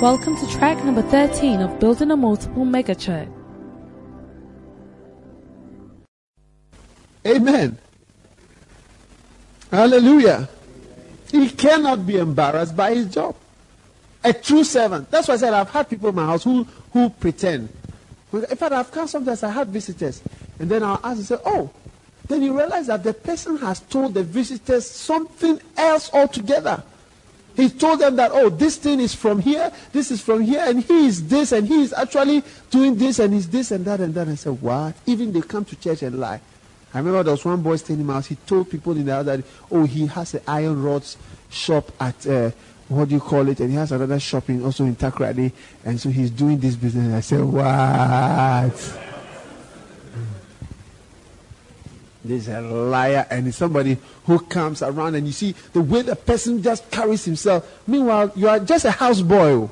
Welcome to track number 13 of Building a Multiple Megachurch. Amen. Hallelujah. He cannot be embarrassed by his job. A true servant. That's why I said I've had people in my house who, who pretend. In fact, I've come sometimes, I had visitors. And then I'll ask and say, oh, then you realize that the person has told the visitors something else altogether. He told them that, oh, this thing is from here, this is from here, and he is this, and he is actually doing this, and he's this, and that, and that. And I said, what? Even they come to church and lie. I remember there was one boy staying in my house. He told people in the house that, oh, he has an iron rods shop at, uh, what do you call it? And he has another shop in, also in Takoradi. And so he's doing this business. And I said, what? There's a liar and it's somebody who comes around and you see the way the person just carries himself. Meanwhile, you are just a houseboy. Oh.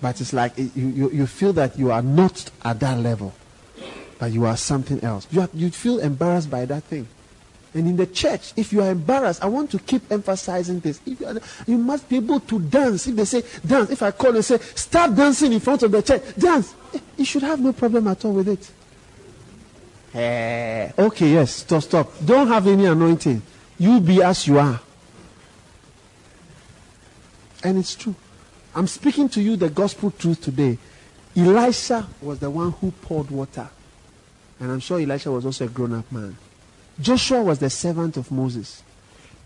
But it's like you, you, you feel that you are not at that level, but you are something else. You, are, you feel embarrassed by that thing. And in the church, if you are embarrassed, I want to keep emphasizing this. If you, are, you must be able to dance. If they say dance, if I call and say start dancing in front of the church, dance, you should have no problem at all with it. Eh, okay, yes, stop, stop. Don't have any anointing. You be as you are. And it's true. I'm speaking to you the gospel truth today. Elisha was the one who poured water. And I'm sure Elisha was also a grown up man. Joshua was the servant of Moses.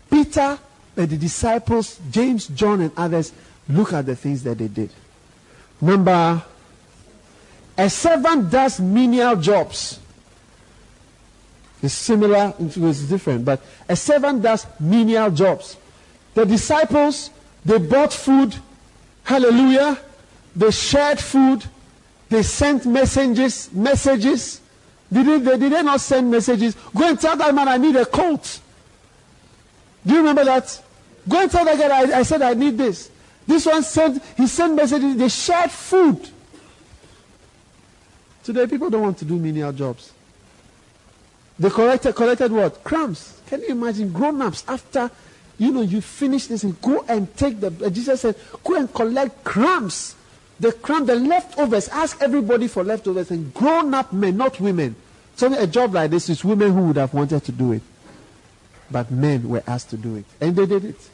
Peter and the disciples, James, John, and others, look at the things that they did. Number, a servant does menial jobs. It's similar, it's different, but a servant does menial jobs. The disciples, they bought food, hallelujah, they shared food, they sent messages, messages. Did they, they, did they not send messages? Go and tell that man I need a coat. Do you remember that? Go and tell that guy I, I said I need this. This one sent, he sent messages, they shared food. Today people don't want to do menial jobs. They collected, collected what? Crumbs. Can you imagine grown-ups after, you know, you finish this and go and take the, uh, Jesus said, go and collect crumbs. The crumb, the leftovers. Ask everybody for leftovers and grown-up men, not women. So a job like this is women who would have wanted to do it. But men were asked to do it. And they did it.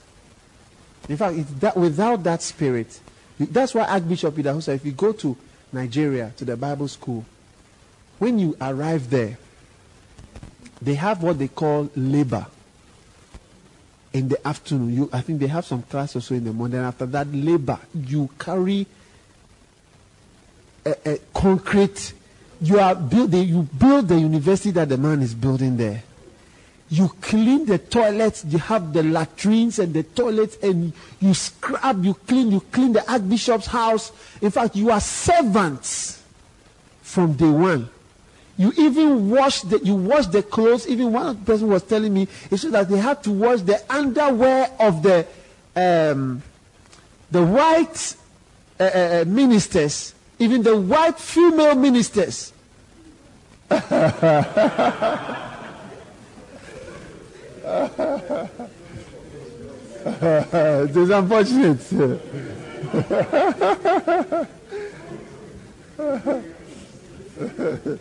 In fact, that, without that spirit, that's why Archbishop Peter said, if you go to Nigeria, to the Bible school, when you arrive there, they have what they call labor in the afternoon. You, I think they have some class also in the morning. After that, labor. You carry a, a concrete. You are building. You build the university that the man is building there. You clean the toilets. You have the latrines and the toilets, and you scrub. You clean. You clean the archbishop's house. In fact, you are servants from day one. You even wash the you wash the clothes. Even one person was telling me he said that they had to wash the underwear of the um, the white uh, uh, uh ministers, even the white female ministers. it is unfortunate.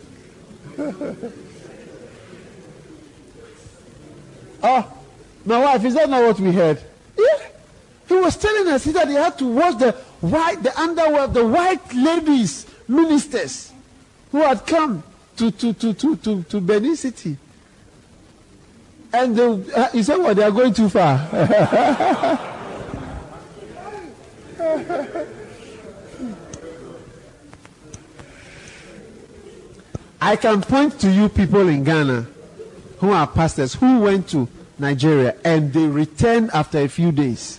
oh, my wife, is that not what we heard? Yeah. He was telling us he that he had to watch the white, the underwear the white ladies, ministers, who had come to, to, to, to, to, to Benin City. And the, uh, he said, well, they are going too far. I can point to you people in Ghana who are pastors who went to Nigeria and they returned after a few days.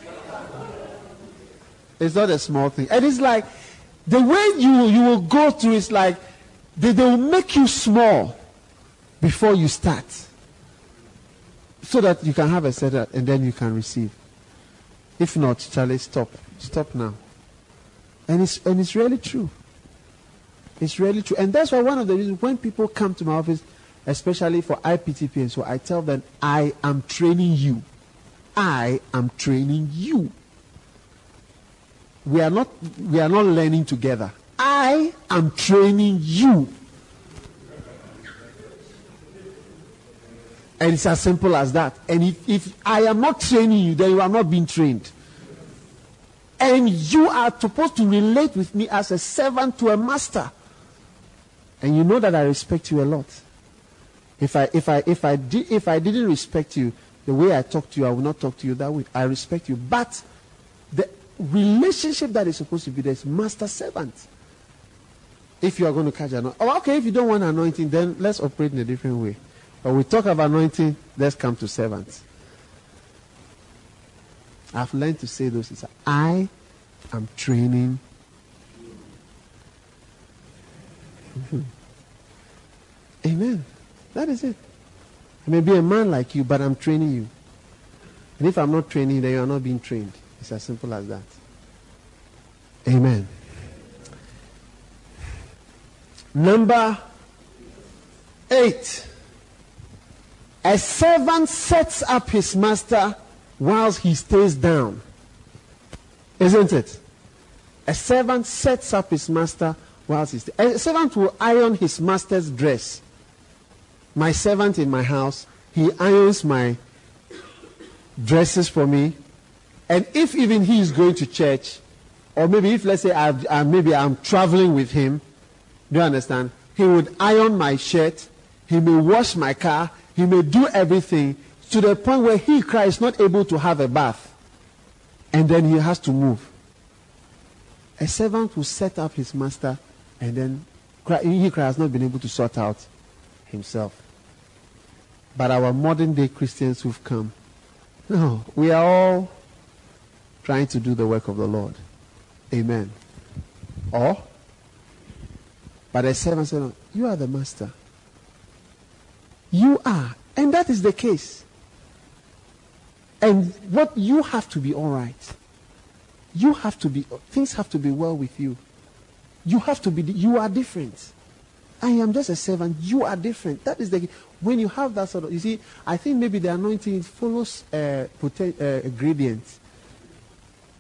It's not a small thing. And it's like the way you, you will go through is like they, they will make you small before you start. So that you can have a setup and then you can receive. If not, Charlie, stop. Stop now. And it's, and it's really true. It's really true. And that's why one of the reasons when people come to my office, especially for IPTP, and so I tell them, I am training you. I am training you. we are not we are not learning together. I am training you. And it's as simple as that. And if, if I am not training you, then you are not being trained. And you are supposed to relate with me as a servant to a master. And you know that I respect you a lot. If I if I if I did if I didn't respect you the way I talk to you, I will not talk to you that way. I respect you. But the relationship that is supposed to be there is master servant. If you are going to catch anointing. Oh, okay, if you don't want anointing, then let's operate in a different way. When we talk about anointing, let's come to servants. I've learned to say those things. I am training. Mm-hmm. Amen. That is it. I may be a man like you, but I'm training you. And if I'm not training you, then you are not being trained. It's as simple as that. Amen. Number eight. A servant sets up his master whilst he stays down. Isn't it? A servant sets up his master whilst he stays. A servant will iron his master's dress. My servant in my house, he irons my dresses for me. And if even he is going to church, or maybe if let's say I've, uh, maybe I'm traveling with him, do you understand? He would iron my shirt. He may wash my car. He may do everything to the point where he cries not able to have a bath. And then he has to move. A servant will set up his master and then he has not been able to sort out himself. But our modern day Christians who've come, no, we are all trying to do the work of the Lord. Amen. Or but the servant said, You are the master. You are. And that is the case. And what you have to be all right. You have to be, things have to be well with you. You have to be, you are different. I am just a servant. You are different. That is the, when you have that sort of, you see, I think maybe the anointing follows uh, uh, gradients.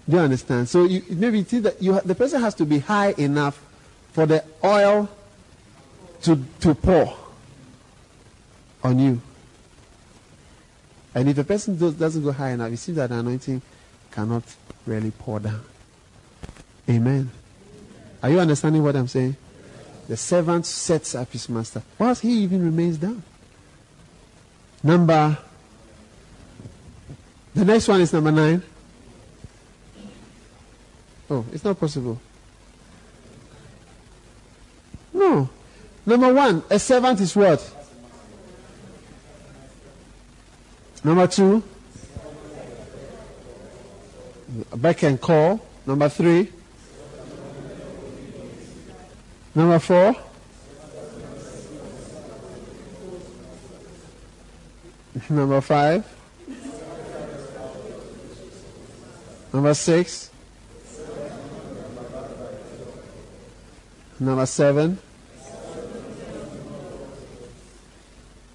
Do you understand? So you, maybe it is that you, the person has to be high enough for the oil to, to pour on you. And if a person does, doesn't go high enough, you see that anointing cannot really pour down. Amen. Are you understanding what I'm saying? The servant sets up his master whilst he even remains down. Number, the next one is number nine. Oh, it's not possible. No. Number one, a servant is what? Number two, back and call. Number three. Number four. Number five. Number six. Number seven.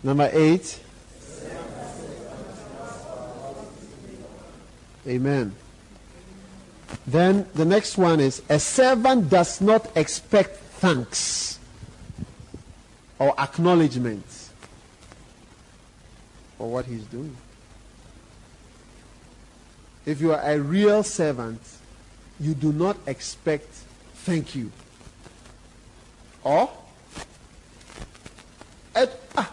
Number eight. Amen. Then the next one is a servant does not expect thanks or acknowledgement for what he's doing. If you are a real servant, you do not expect thank you. Or, ah,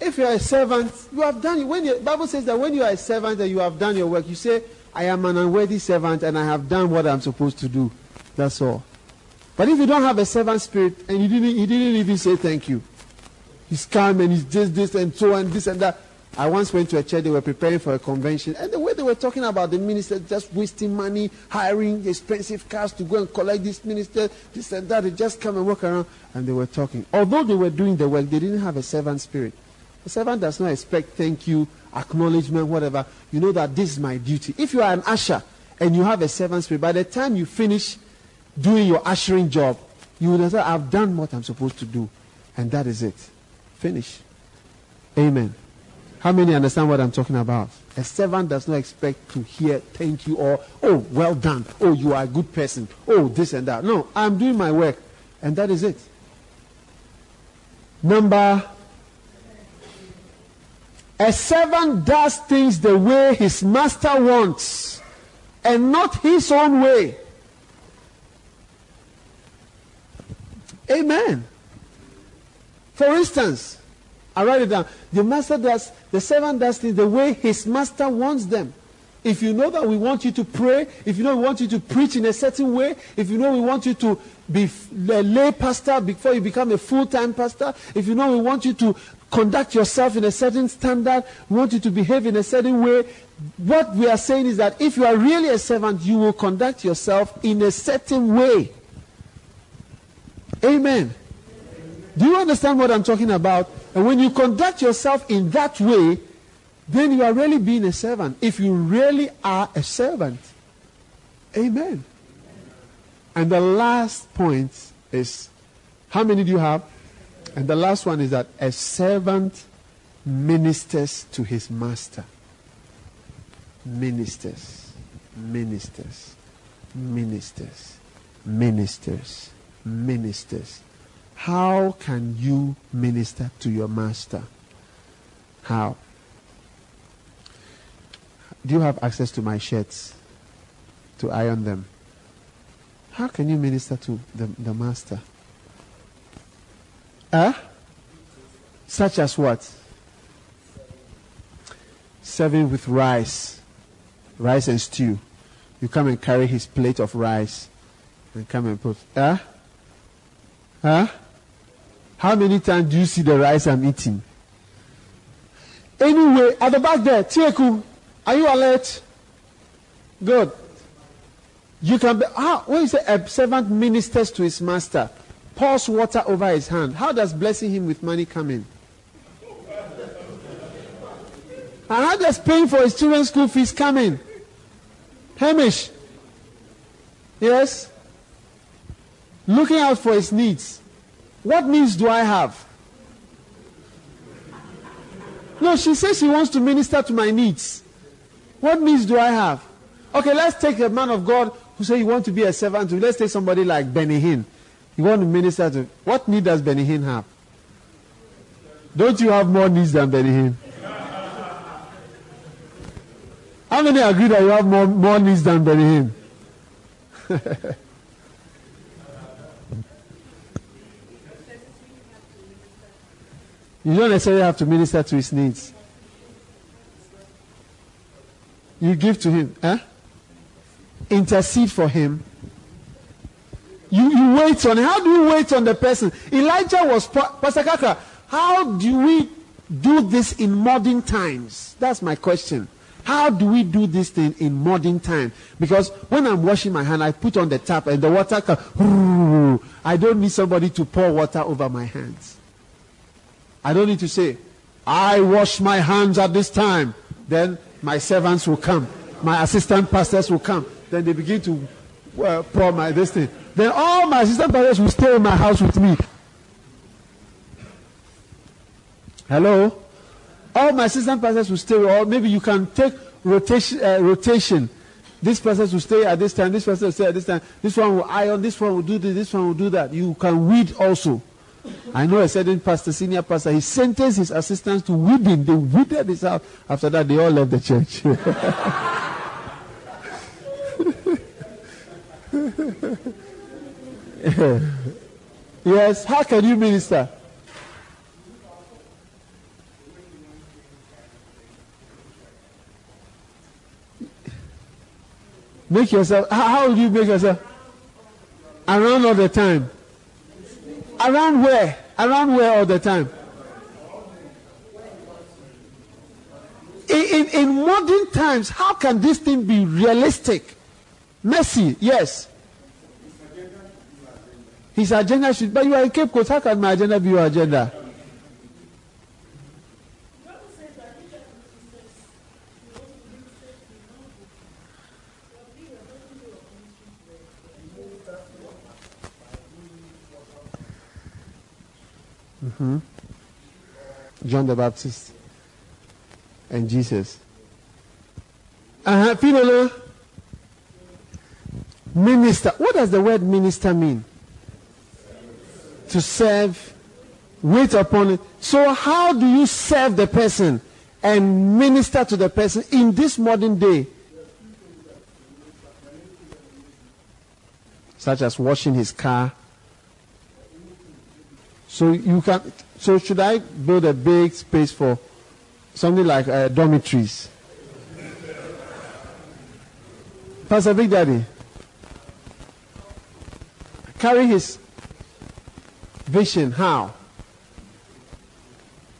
if you are a servant, you have done. it. When the Bible says that when you are a servant and you have done your work, you say, "I am an unworthy servant and I have done what I'm supposed to do." That's all. But if you don't have a servant spirit and you didn't, you didn't even say thank you, he's calm and he's just this and so and this and that. I once went to a church, they were preparing for a convention, and the way they were talking about the minister just wasting money, hiring expensive cars to go and collect this minister, this and that, they just come and walk around, and they were talking. Although they were doing the work, they didn't have a servant spirit. The servant does not expect thank you, acknowledgement, whatever. You know that this is my duty. If you are an usher and you have a servant spirit, by the time you finish doing your ushering job, you will say, I've done what I'm supposed to do. And that is it. Finish. Amen. How many understand what I'm talking about? A servant does not expect to hear thank you or, oh, well done. Oh, you are a good person. Oh, this and that. No, I'm doing my work. And that is it. Number a servant does things the way his master wants and not his own way. Amen. For instance, I write it down. The master does, the servant does things the way his master wants them. If you know that we want you to pray, if you know we want you to preach in a certain way, if you know we want you to be a lay pastor before you become a full-time pastor, if you know we want you to conduct yourself in a certain standard, we want you to behave in a certain way, what we are saying is that if you are really a servant, you will conduct yourself in a certain way. Amen. Do you understand what I'm talking about? And when you conduct yourself in that way, then you are really being a servant. If you really are a servant. Amen. And the last point is how many do you have? And the last one is that a servant ministers to his master. Ministers, ministers, ministers, ministers, ministers. How can you minister to your master? How? Do you have access to my shirts to iron them? How can you minister to the, the master? Huh? Such as what? Serving with rice, rice and stew. You come and carry his plate of rice and come and put. Huh? Huh? How many times do you see the rice I'm eating? Anyway, at the back there, Tieku, are you alert? Good. You can be, ah, when you say a servant ministers to his master, pours water over his hand, how does blessing him with money come in? And how does paying for his children's school fees come in? Hamish. Yes? Looking out for his needs. What needs do I have? No, she says she wants to minister to my needs. What needs do I have? Okay, let's take a man of God who say you want to be a servant. Let's take somebody like Benny Hinn. You want to minister to. What need does Benny Hinn have? Don't you have more needs than Benny Hinn? How many agree that you have more, more needs than Benny Hinn? You don't necessarily have to minister to his needs. You give to him. Huh? Intercede for him. You, you wait on How do you wait on the person? Elijah was, Pastor Kakra, how do we do this in modern times? That's my question. How do we do this thing in modern time? Because when I'm washing my hand, I put on the tap and the water comes. I don't need somebody to pour water over my hands. I don't need to say, I wash my hands at this time. Then my servants will come. My assistant pastors will come. Then they begin to uh, pour my this thing. Then all my assistant pastors will stay in my house with me. Hello? All my assistant pastors will stay, or maybe you can take rotation. Uh, rotation. This person will stay at this time, this person will stay at this time, this one will iron, this one will do this, this one will do that. You can weed also. I know a certain pastor, senior pastor, he sentenced his assistants to weeding. They weeded his out. After that, they all left the church. yes, how can you minister? Make yourself, how, how do you make yourself? Around all the time. Around where? Around where all the time? In, in, in modern times, how can this thing be realistic? Mercy, yes. His agenda should, but you are in Cape Coast. How can my agenda be your agenda? Mm-hmm. John the Baptist. and Jesus. Uh huh. Minister. What does the word minister mean? To serve, wait upon it. So, how do you serve the person and minister to the person in this modern day? Such as washing his car. So you can. So should I build a big space for something like uh, dormitories? Pastor Big Daddy, carry his vision. How?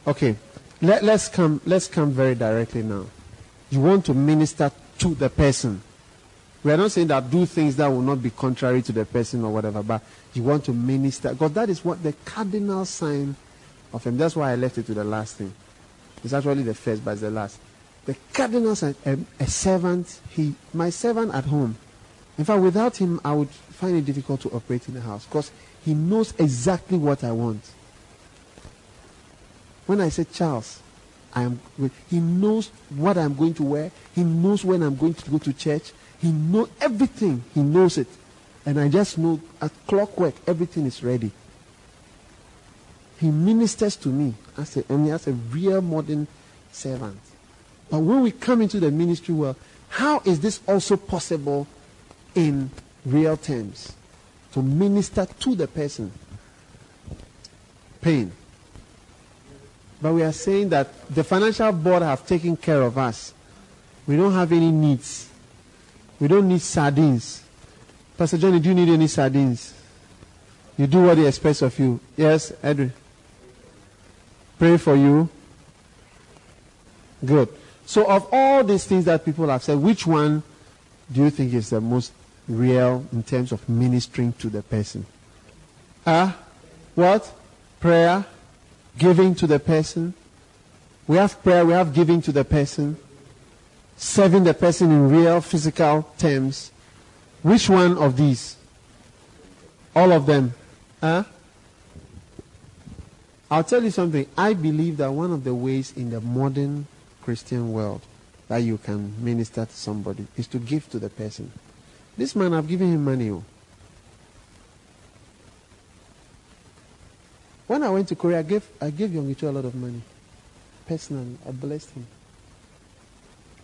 Okay, Let, let's come. Let's come very directly now. You want to minister to the person. We are not saying that do things that will not be contrary to the person or whatever, but you want to minister because that is what the cardinal sign of him. That's why I left it to the last thing. It's actually the first, but it's the last. The cardinal sign, a, a servant, he, my servant at home. In fact, without him, I would find it difficult to operate in the house because he knows exactly what I want. When I say Charles, I am. He knows what I'm going to wear. He knows when I'm going to go to church. He knows everything. He knows it, and I just know at clockwork everything is ready. He ministers to me as a, and as a real modern servant. But when we come into the ministry world, how is this also possible in real terms? To minister to the person. Pain. But we are saying that the financial board have taken care of us. We don't have any needs. We don't need sardines. Pastor Johnny, do you need any sardines? You do what he expects of you. Yes, Edwin. Pray for you. Good. So, of all these things that people have said, which one do you think is the most real in terms of ministering to the person? Ah, uh, what? Prayer, giving to the person. We have prayer, we have giving to the person, serving the person in real physical terms. Which one of these? All of them. Huh? I'll tell you something. I believe that one of the ways in the modern Christian world that you can minister to somebody is to give to the person. This man, I've given him money. Oh. When I went to Korea, I gave, I gave Yonggi Cho a lot of money. Personally, I blessed him.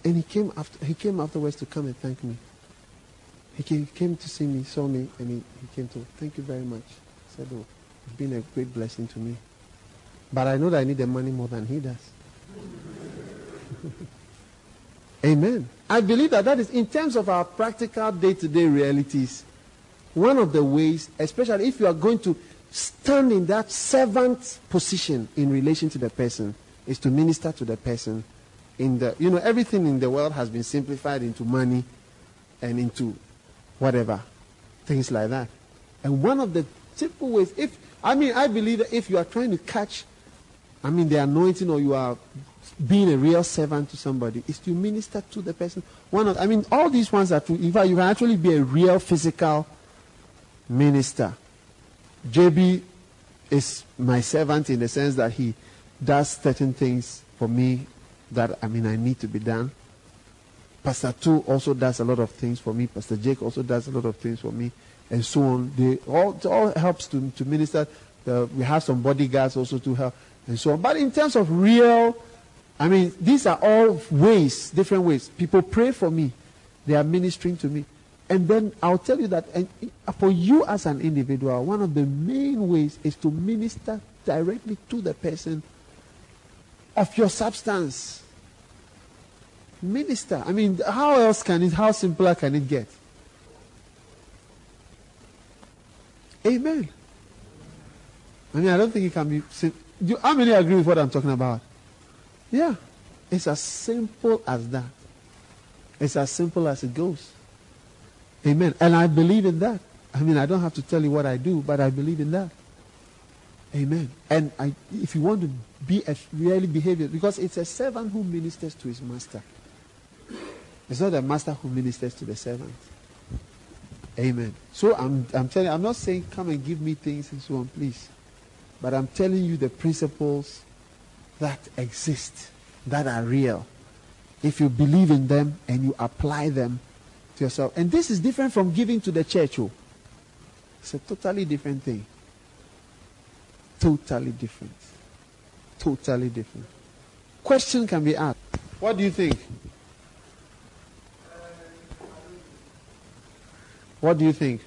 And he came, after, he came afterwards to come and thank me. He came, came to see me, saw me, and he, he came to, thank you very much. Said, oh, it's been a great blessing to me. But I know that I need the money more than he does. Amen. I believe that that is, in terms of our practical day-to-day realities, one of the ways, especially if you are going to stand in that servant position in relation to the person, is to minister to the person. In the, you know, everything in the world has been simplified into money and into whatever, things like that. And one of the simple ways, if I mean, I believe that if you are trying to catch, I mean, the anointing or you are being a real servant to somebody is to minister to the person. One of, I mean, all these ones are true. In fact, you can actually be a real physical minister. JB is my servant in the sense that he does certain things for me that, I mean, I need to be done. Pastor Tu also does a lot of things for me. Pastor Jake also does a lot of things for me, and so on. They all, all helps to, to minister. Uh, we have some bodyguards also to help, and so on. But in terms of real I mean, these are all ways, different ways. People pray for me, they are ministering to me. And then I'll tell you that and for you as an individual, one of the main ways is to minister directly to the person of your substance. Minister. I mean, how else can it, how simpler can it get? Amen. I mean, I don't think it can be. Do, how many agree with what I'm talking about? Yeah. It's as simple as that. It's as simple as it goes. Amen. And I believe in that. I mean, I don't have to tell you what I do, but I believe in that. Amen. And I, if you want to be a really behavior, because it's a servant who ministers to his master. It's not a master who ministers to the servant. Amen. So I'm, I'm telling, I'm not saying come and give me things and so on, please. But I'm telling you the principles that exist, that are real, if you believe in them and you apply them to yourself. And this is different from giving to the church. Oh. It's a totally different thing. Totally different. Totally different. Question can be asked. What do you think? What do you think?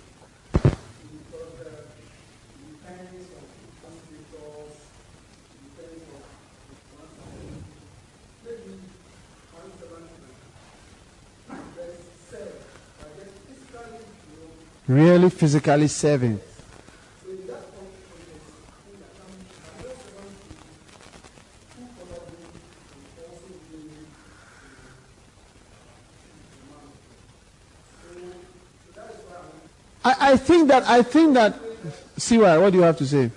Really physically serving. I, I think that I think that what what do you have to say?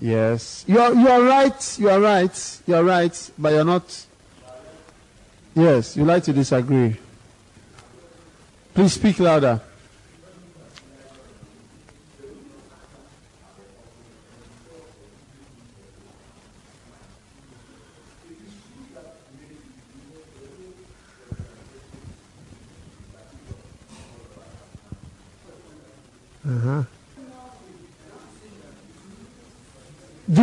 Yes. You are you are right, you are right, you are right, but you're not Yes, you like to disagree. Please speak louder.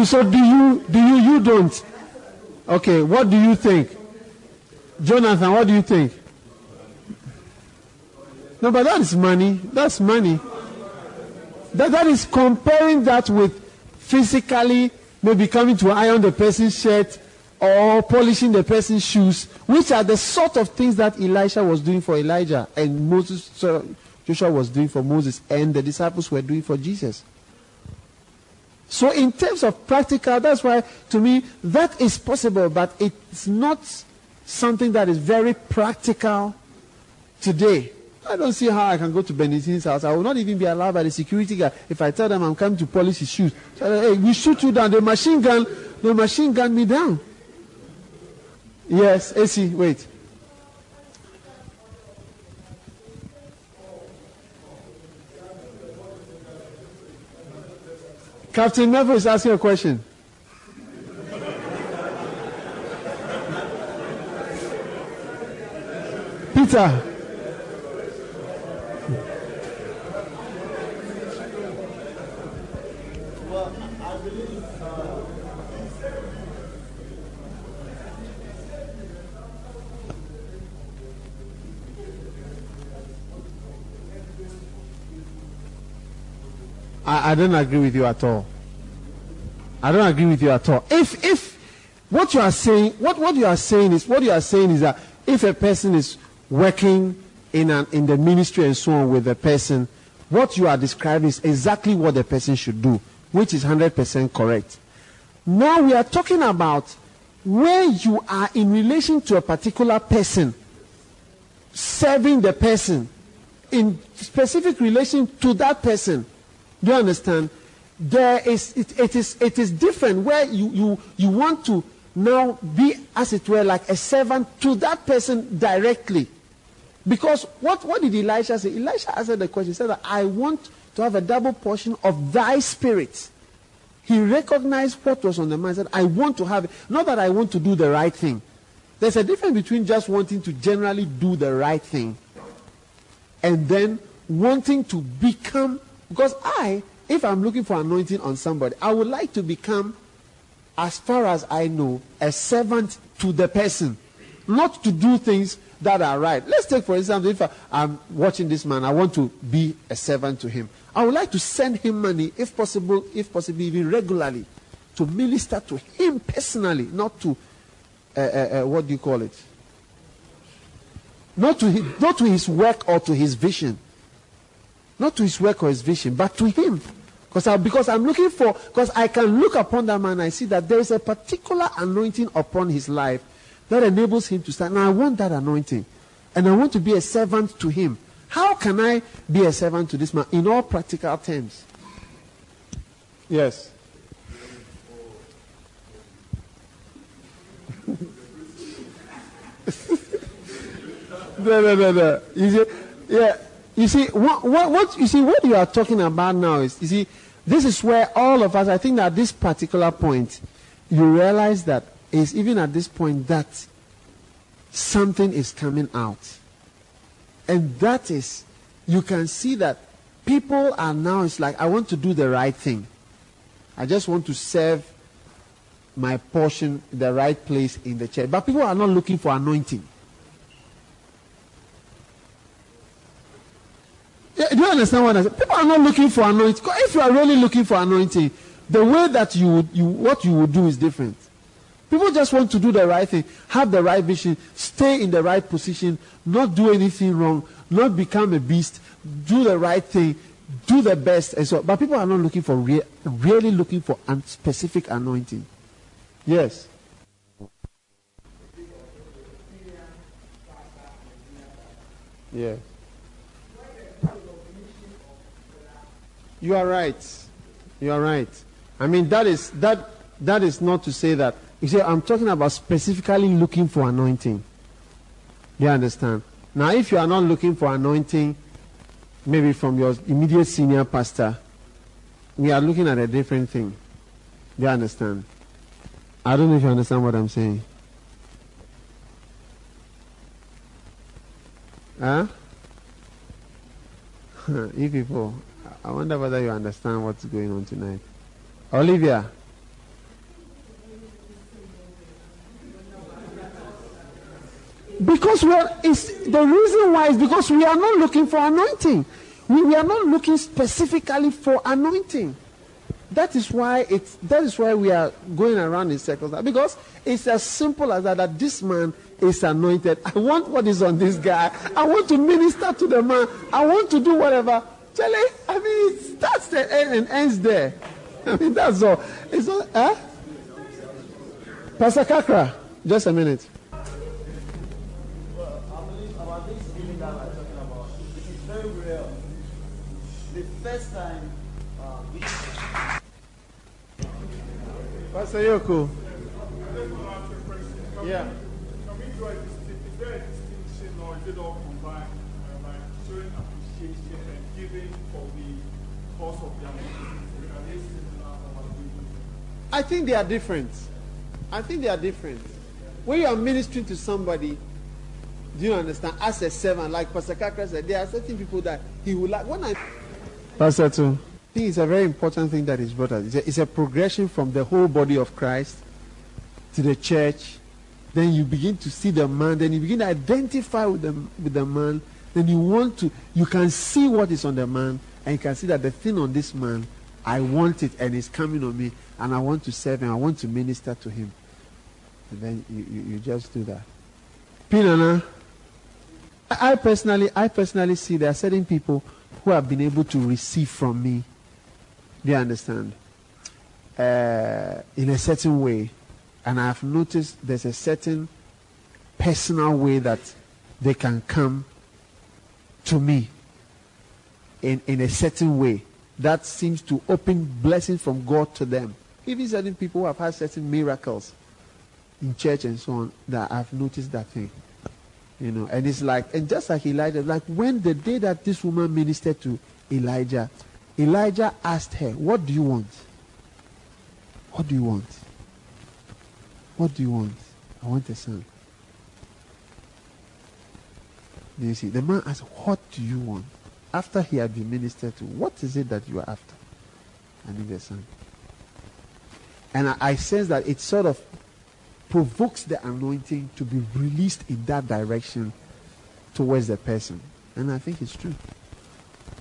Do so do you do you you don't? Okay, what do you think? Jonathan, what do you think? No, but that is money. That's money. That, that is comparing that with physically maybe coming to iron the person's shirt or polishing the person's shoes, which are the sort of things that Elisha was doing for Elijah and Moses, Joshua was doing for Moses, and the disciples were doing for Jesus. So, in terms of practical, that's why to me that is possible, but it's not something that is very practical today. I don't see how I can go to Benedictine's house. I will not even be allowed by the security guard if I tell them I'm coming to polish his shoes. So, hey, we shoot you down. The machine gun, the machine gun me down. Yes, AC, wait. Captain Neville is asking a question. Peter. I, don't agree with you at all. I don't agree with you at all. If if what you are saying, what, what you are saying is what you are saying is that if a person is working in, an, in the ministry and so on with a person, what you are describing is exactly what the person should do, which is 100% correct. Now we are talking about where you are in relation to a particular person, serving the person in specific relation to that person. Do you understand? There is it, it is it is different where you, you you want to now be as it were like a servant to that person directly. Because what, what did Elisha say? Elisha answered the question. He said that I want to have a double portion of thy spirit. He recognized what was on the mind. Said, I want to have it. Not that I want to do the right thing. There's a difference between just wanting to generally do the right thing and then wanting to become. Because I, if I'm looking for anointing on somebody, I would like to become, as far as I know, a servant to the person. Not to do things that are right. Let's take, for example, if I, am watching this man, I want to be a servant to him. I would like to send him money, if possible, if possible, even regularly, to minister to him personally, not to, uh, uh, uh, what do you call it? Not to, his, not to his work or to his vision. Not to his work or his vision, but to him. Because, I, because I'm looking for, because I can look upon that man, I see that there is a particular anointing upon his life that enables him to stand. Now, I want that anointing. And I want to be a servant to him. How can I be a servant to this man in all practical terms? Yes. no, no, no, no. You see, yeah. You see, what, what, what, you see, what you are talking about now is, you see, This is where all of us, I think at this particular point, you realize that is even at this point that something is coming out. And that is, you can see that people are now, it's like, I want to do the right thing. I just want to serve my portion the right place in the church. But people are not looking for anointing. Yeah, do you understand what I said? People are not looking for anointing. If you are really looking for anointing, the way that you would, you, what you would do is different. People just want to do the right thing, have the right vision, stay in the right position, not do anything wrong, not become a beast, do the right thing, do the best, and so. But people are not looking for re- really looking for specific anointing. Yes. Yes. You are right. You are right. I mean that is that that is not to say that you see I'm talking about specifically looking for anointing. Do you understand? Now if you are not looking for anointing, maybe from your immediate senior pastor, we are looking at a different thing. Do you understand? I don't know if you understand what I'm saying. Huh? you people, I wonder whether you understand what's going on tonight. Olivia. Because we are, it's, the reason why is because we are not looking for anointing. We, we are not looking specifically for anointing. That is why it's that is why we are going around in circles. Because it's as simple as that that this man is anointed. I want what is on this guy. I want to minister to the man. I want to do whatever. Charlie, I mean, it starts the end and ends there. I mean, that's all. It's not, huh? Pastor Kakra, just a minute. First time uh, Pastor Yoko. Yeah. Can we there a distinction or is it all I think they are different. I think they are different. When you are ministering to somebody, do you understand? As a servant, like Pastor Kakra said, there are certain people that he would like. When I Pastor too. I think it's a very important thing that is brought up. It's a, it's a progression from the whole body of Christ to the church. Then you begin to see the man. Then you begin to identify with the, with the man. Then you want to, you can see what is on the man. And you can see that the thing on this man, I want it and it's coming on me. And I want to serve him. I want to minister to him. And then you, you, you just do that. Pinana. I I personally, I personally see there are certain people who have been able to receive from me. Do you understand? Uh, in a certain way, and I've noticed there's a certain personal way that they can come to me in, in a certain way that seems to open blessings from God to them. Even certain people who have had certain miracles in church and so on, that I've noticed that thing. You know, and it's like, and just like Elijah, like when the day that this woman ministered to Elijah, Elijah asked her, What do you want? What do you want? What do you want? I want a son. Do you see? The man asked, What do you want? After he had been ministered to, what is it that you are after? I need a son. And I, I sense that it sort of provokes the anointing to be released in that direction towards the person. And I think it's true.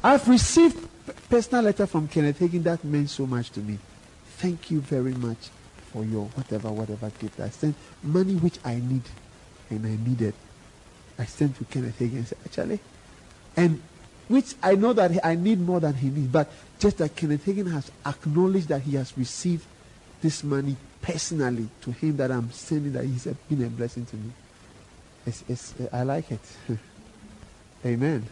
I've received personal letter from Kenneth Hagin that meant so much to me. Thank you very much for your whatever, whatever gift. I sent money which I need and I needed. I sent to Kenneth and said, actually, and which I know that I need more than he needs, but just that Kenneth Hagin has acknowledged that he has received this money personally to him that I'm sending that he's been a blessing to me. It's, it's, I like it. Amen.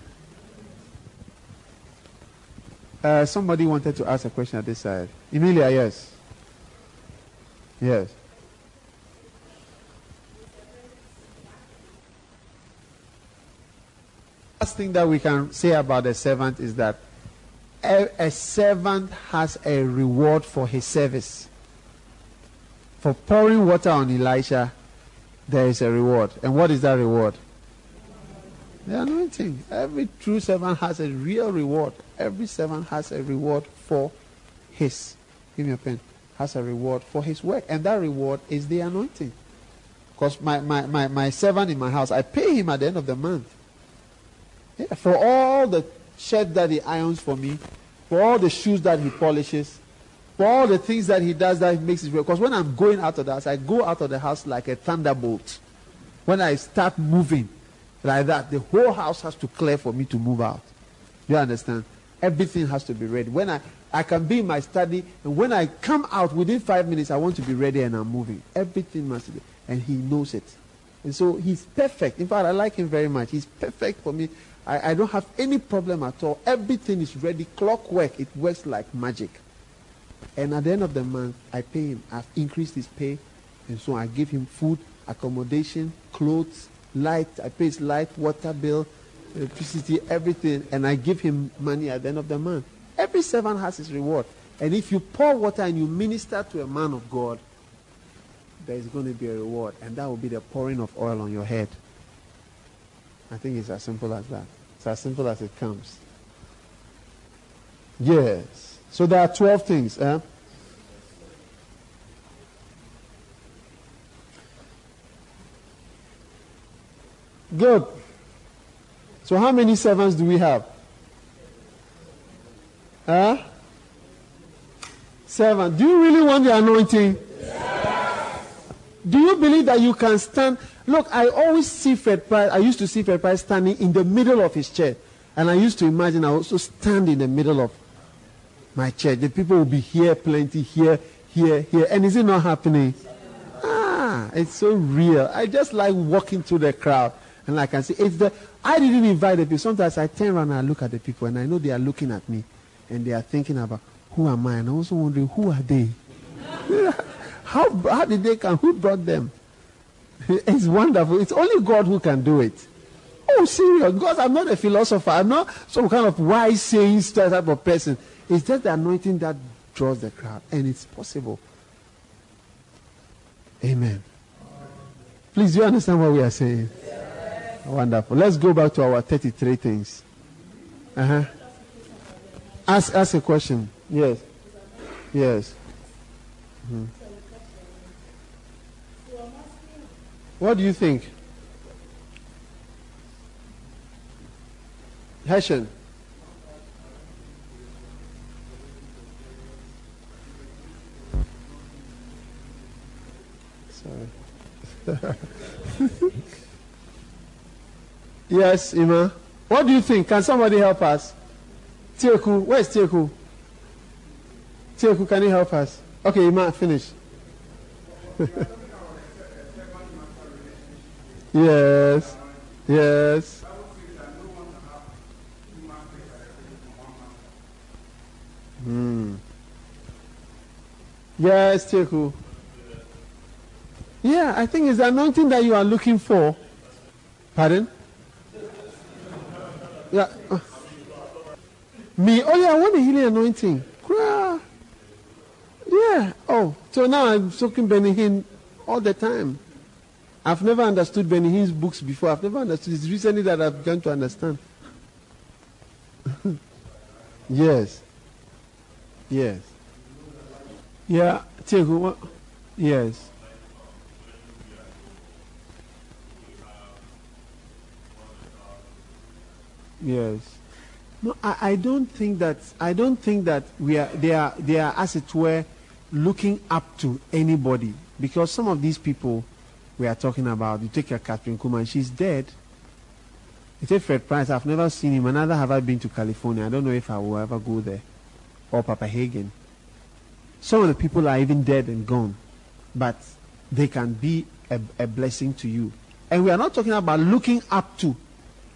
Uh, somebody wanted to ask a question at this side. Emilia, yes. Yes. Last thing that we can say about the servant is that a, a servant has a reward for his service. For pouring water on Elisha, there is a reward. And what is that reward? The anointing. Every true servant has a real reward. Every servant has a reward for his. Give me a pen. Has a reward for his work. And that reward is the anointing. Because my, my, my, my servant in my house, I pay him at the end of the month. For all the shirt that he irons for me, for all the shoes that he polishes, for all the things that he does that makes it ready Because when I'm going out of the house, I go out of the house like a thunderbolt. When I start moving like that, the whole house has to clear for me to move out. You understand? Everything has to be ready. When I, I can be in my study, and when I come out within five minutes, I want to be ready and I'm moving. Everything must be, and he knows it. And so he's perfect. In fact, I like him very much. He's perfect for me I, I don't have any problem at all. Everything is ready. Clockwork. It works like magic. And at the end of the month, I pay him. I've increased his pay. And so I give him food, accommodation, clothes, light. I pay his light, water bill, electricity, everything. And I give him money at the end of the month. Every servant has his reward. And if you pour water and you minister to a man of God, there is going to be a reward. And that will be the pouring of oil on your head. I think it's as simple as that. It's as simple as it comes. Yes. So there are 12 things. Eh? Good. So how many servants do we have? Huh? Seven. Do you really want the anointing? Do you believe that you can stand? Look, I always see Fred Price. I used to see Fred Price standing in the middle of his chair. And I used to imagine I also stand in the middle of my chair. The people will be here plenty, here, here, here. And is it not happening? Ah, it's so real. I just like walking through the crowd. And I can see it's the I didn't invite the people. Sometimes I turn around and I look at the people and I know they are looking at me and they are thinking about who am I? And I'm also wondering who are they? How, how did they come? Who brought them? It's wonderful. It's only God who can do it. Oh, serious. God, I'm not a philosopher. I'm not some kind of wise saying type of person. It's just the anointing that draws the crowd. And it's possible. Amen. Please, do you understand what we are saying? Wonderful. Let's go back to our 33 things. Uh-huh. Ask, ask a question. Yes. Yes. Mm-hmm. What do you think? Hessian. Sorry. yes, Ima. What do you think? Can somebody help us? Tieku, where's Tieku? Tieku, can you help us? Okay, Ima, finish. Yes. Yes. Hmm. Yes, Tieku. Yeah, I think it's the anointing that you are looking for. Pardon? Yeah. Me? Oh, yeah, I want a healing anointing. Yeah. Oh, so now I'm soaking Benny Hinn all the time. I've never understood Benny Hinn's books before. I've never understood. It's recently that I've begun to understand. yes. Yes. Yeah. Yes. Yes. No, I, I don't think that I don't think that we are they are they are as it were looking up to anybody because some of these people we are talking about. You take your Kathryn Kuhlman, she's dead. You take Fred Price, I've never seen him, and neither have I been to California. I don't know if I will ever go there. Or Papa Hagin. Some of the people are even dead and gone, but they can be a, a blessing to you. And we are not talking about looking up to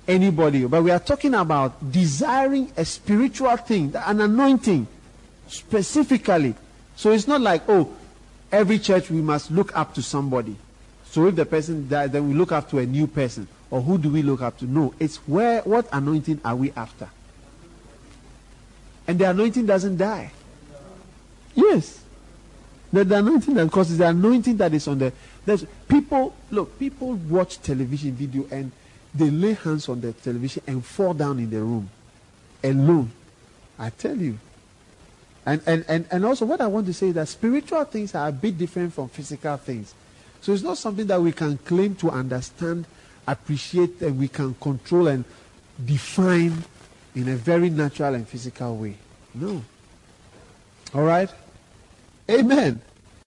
anybody, but we are talking about desiring a spiritual thing, an anointing specifically. So it's not like, oh, every church we must look up to somebody. So if the person dies, then we look up to a new person. Or who do we look up to? No, it's where what anointing are we after? And the anointing doesn't die. Yes. The, the anointing, because it's the anointing that is on the. There's people, look, people watch television video and they lay hands on the television and fall down in the room alone. I tell you. And, and, and, and also, what I want to say is that spiritual things are a bit different from physical things. So it's not something that we can claim to understand, appreciate, and we can control and define in a very natural and physical way. No. All right? Amen.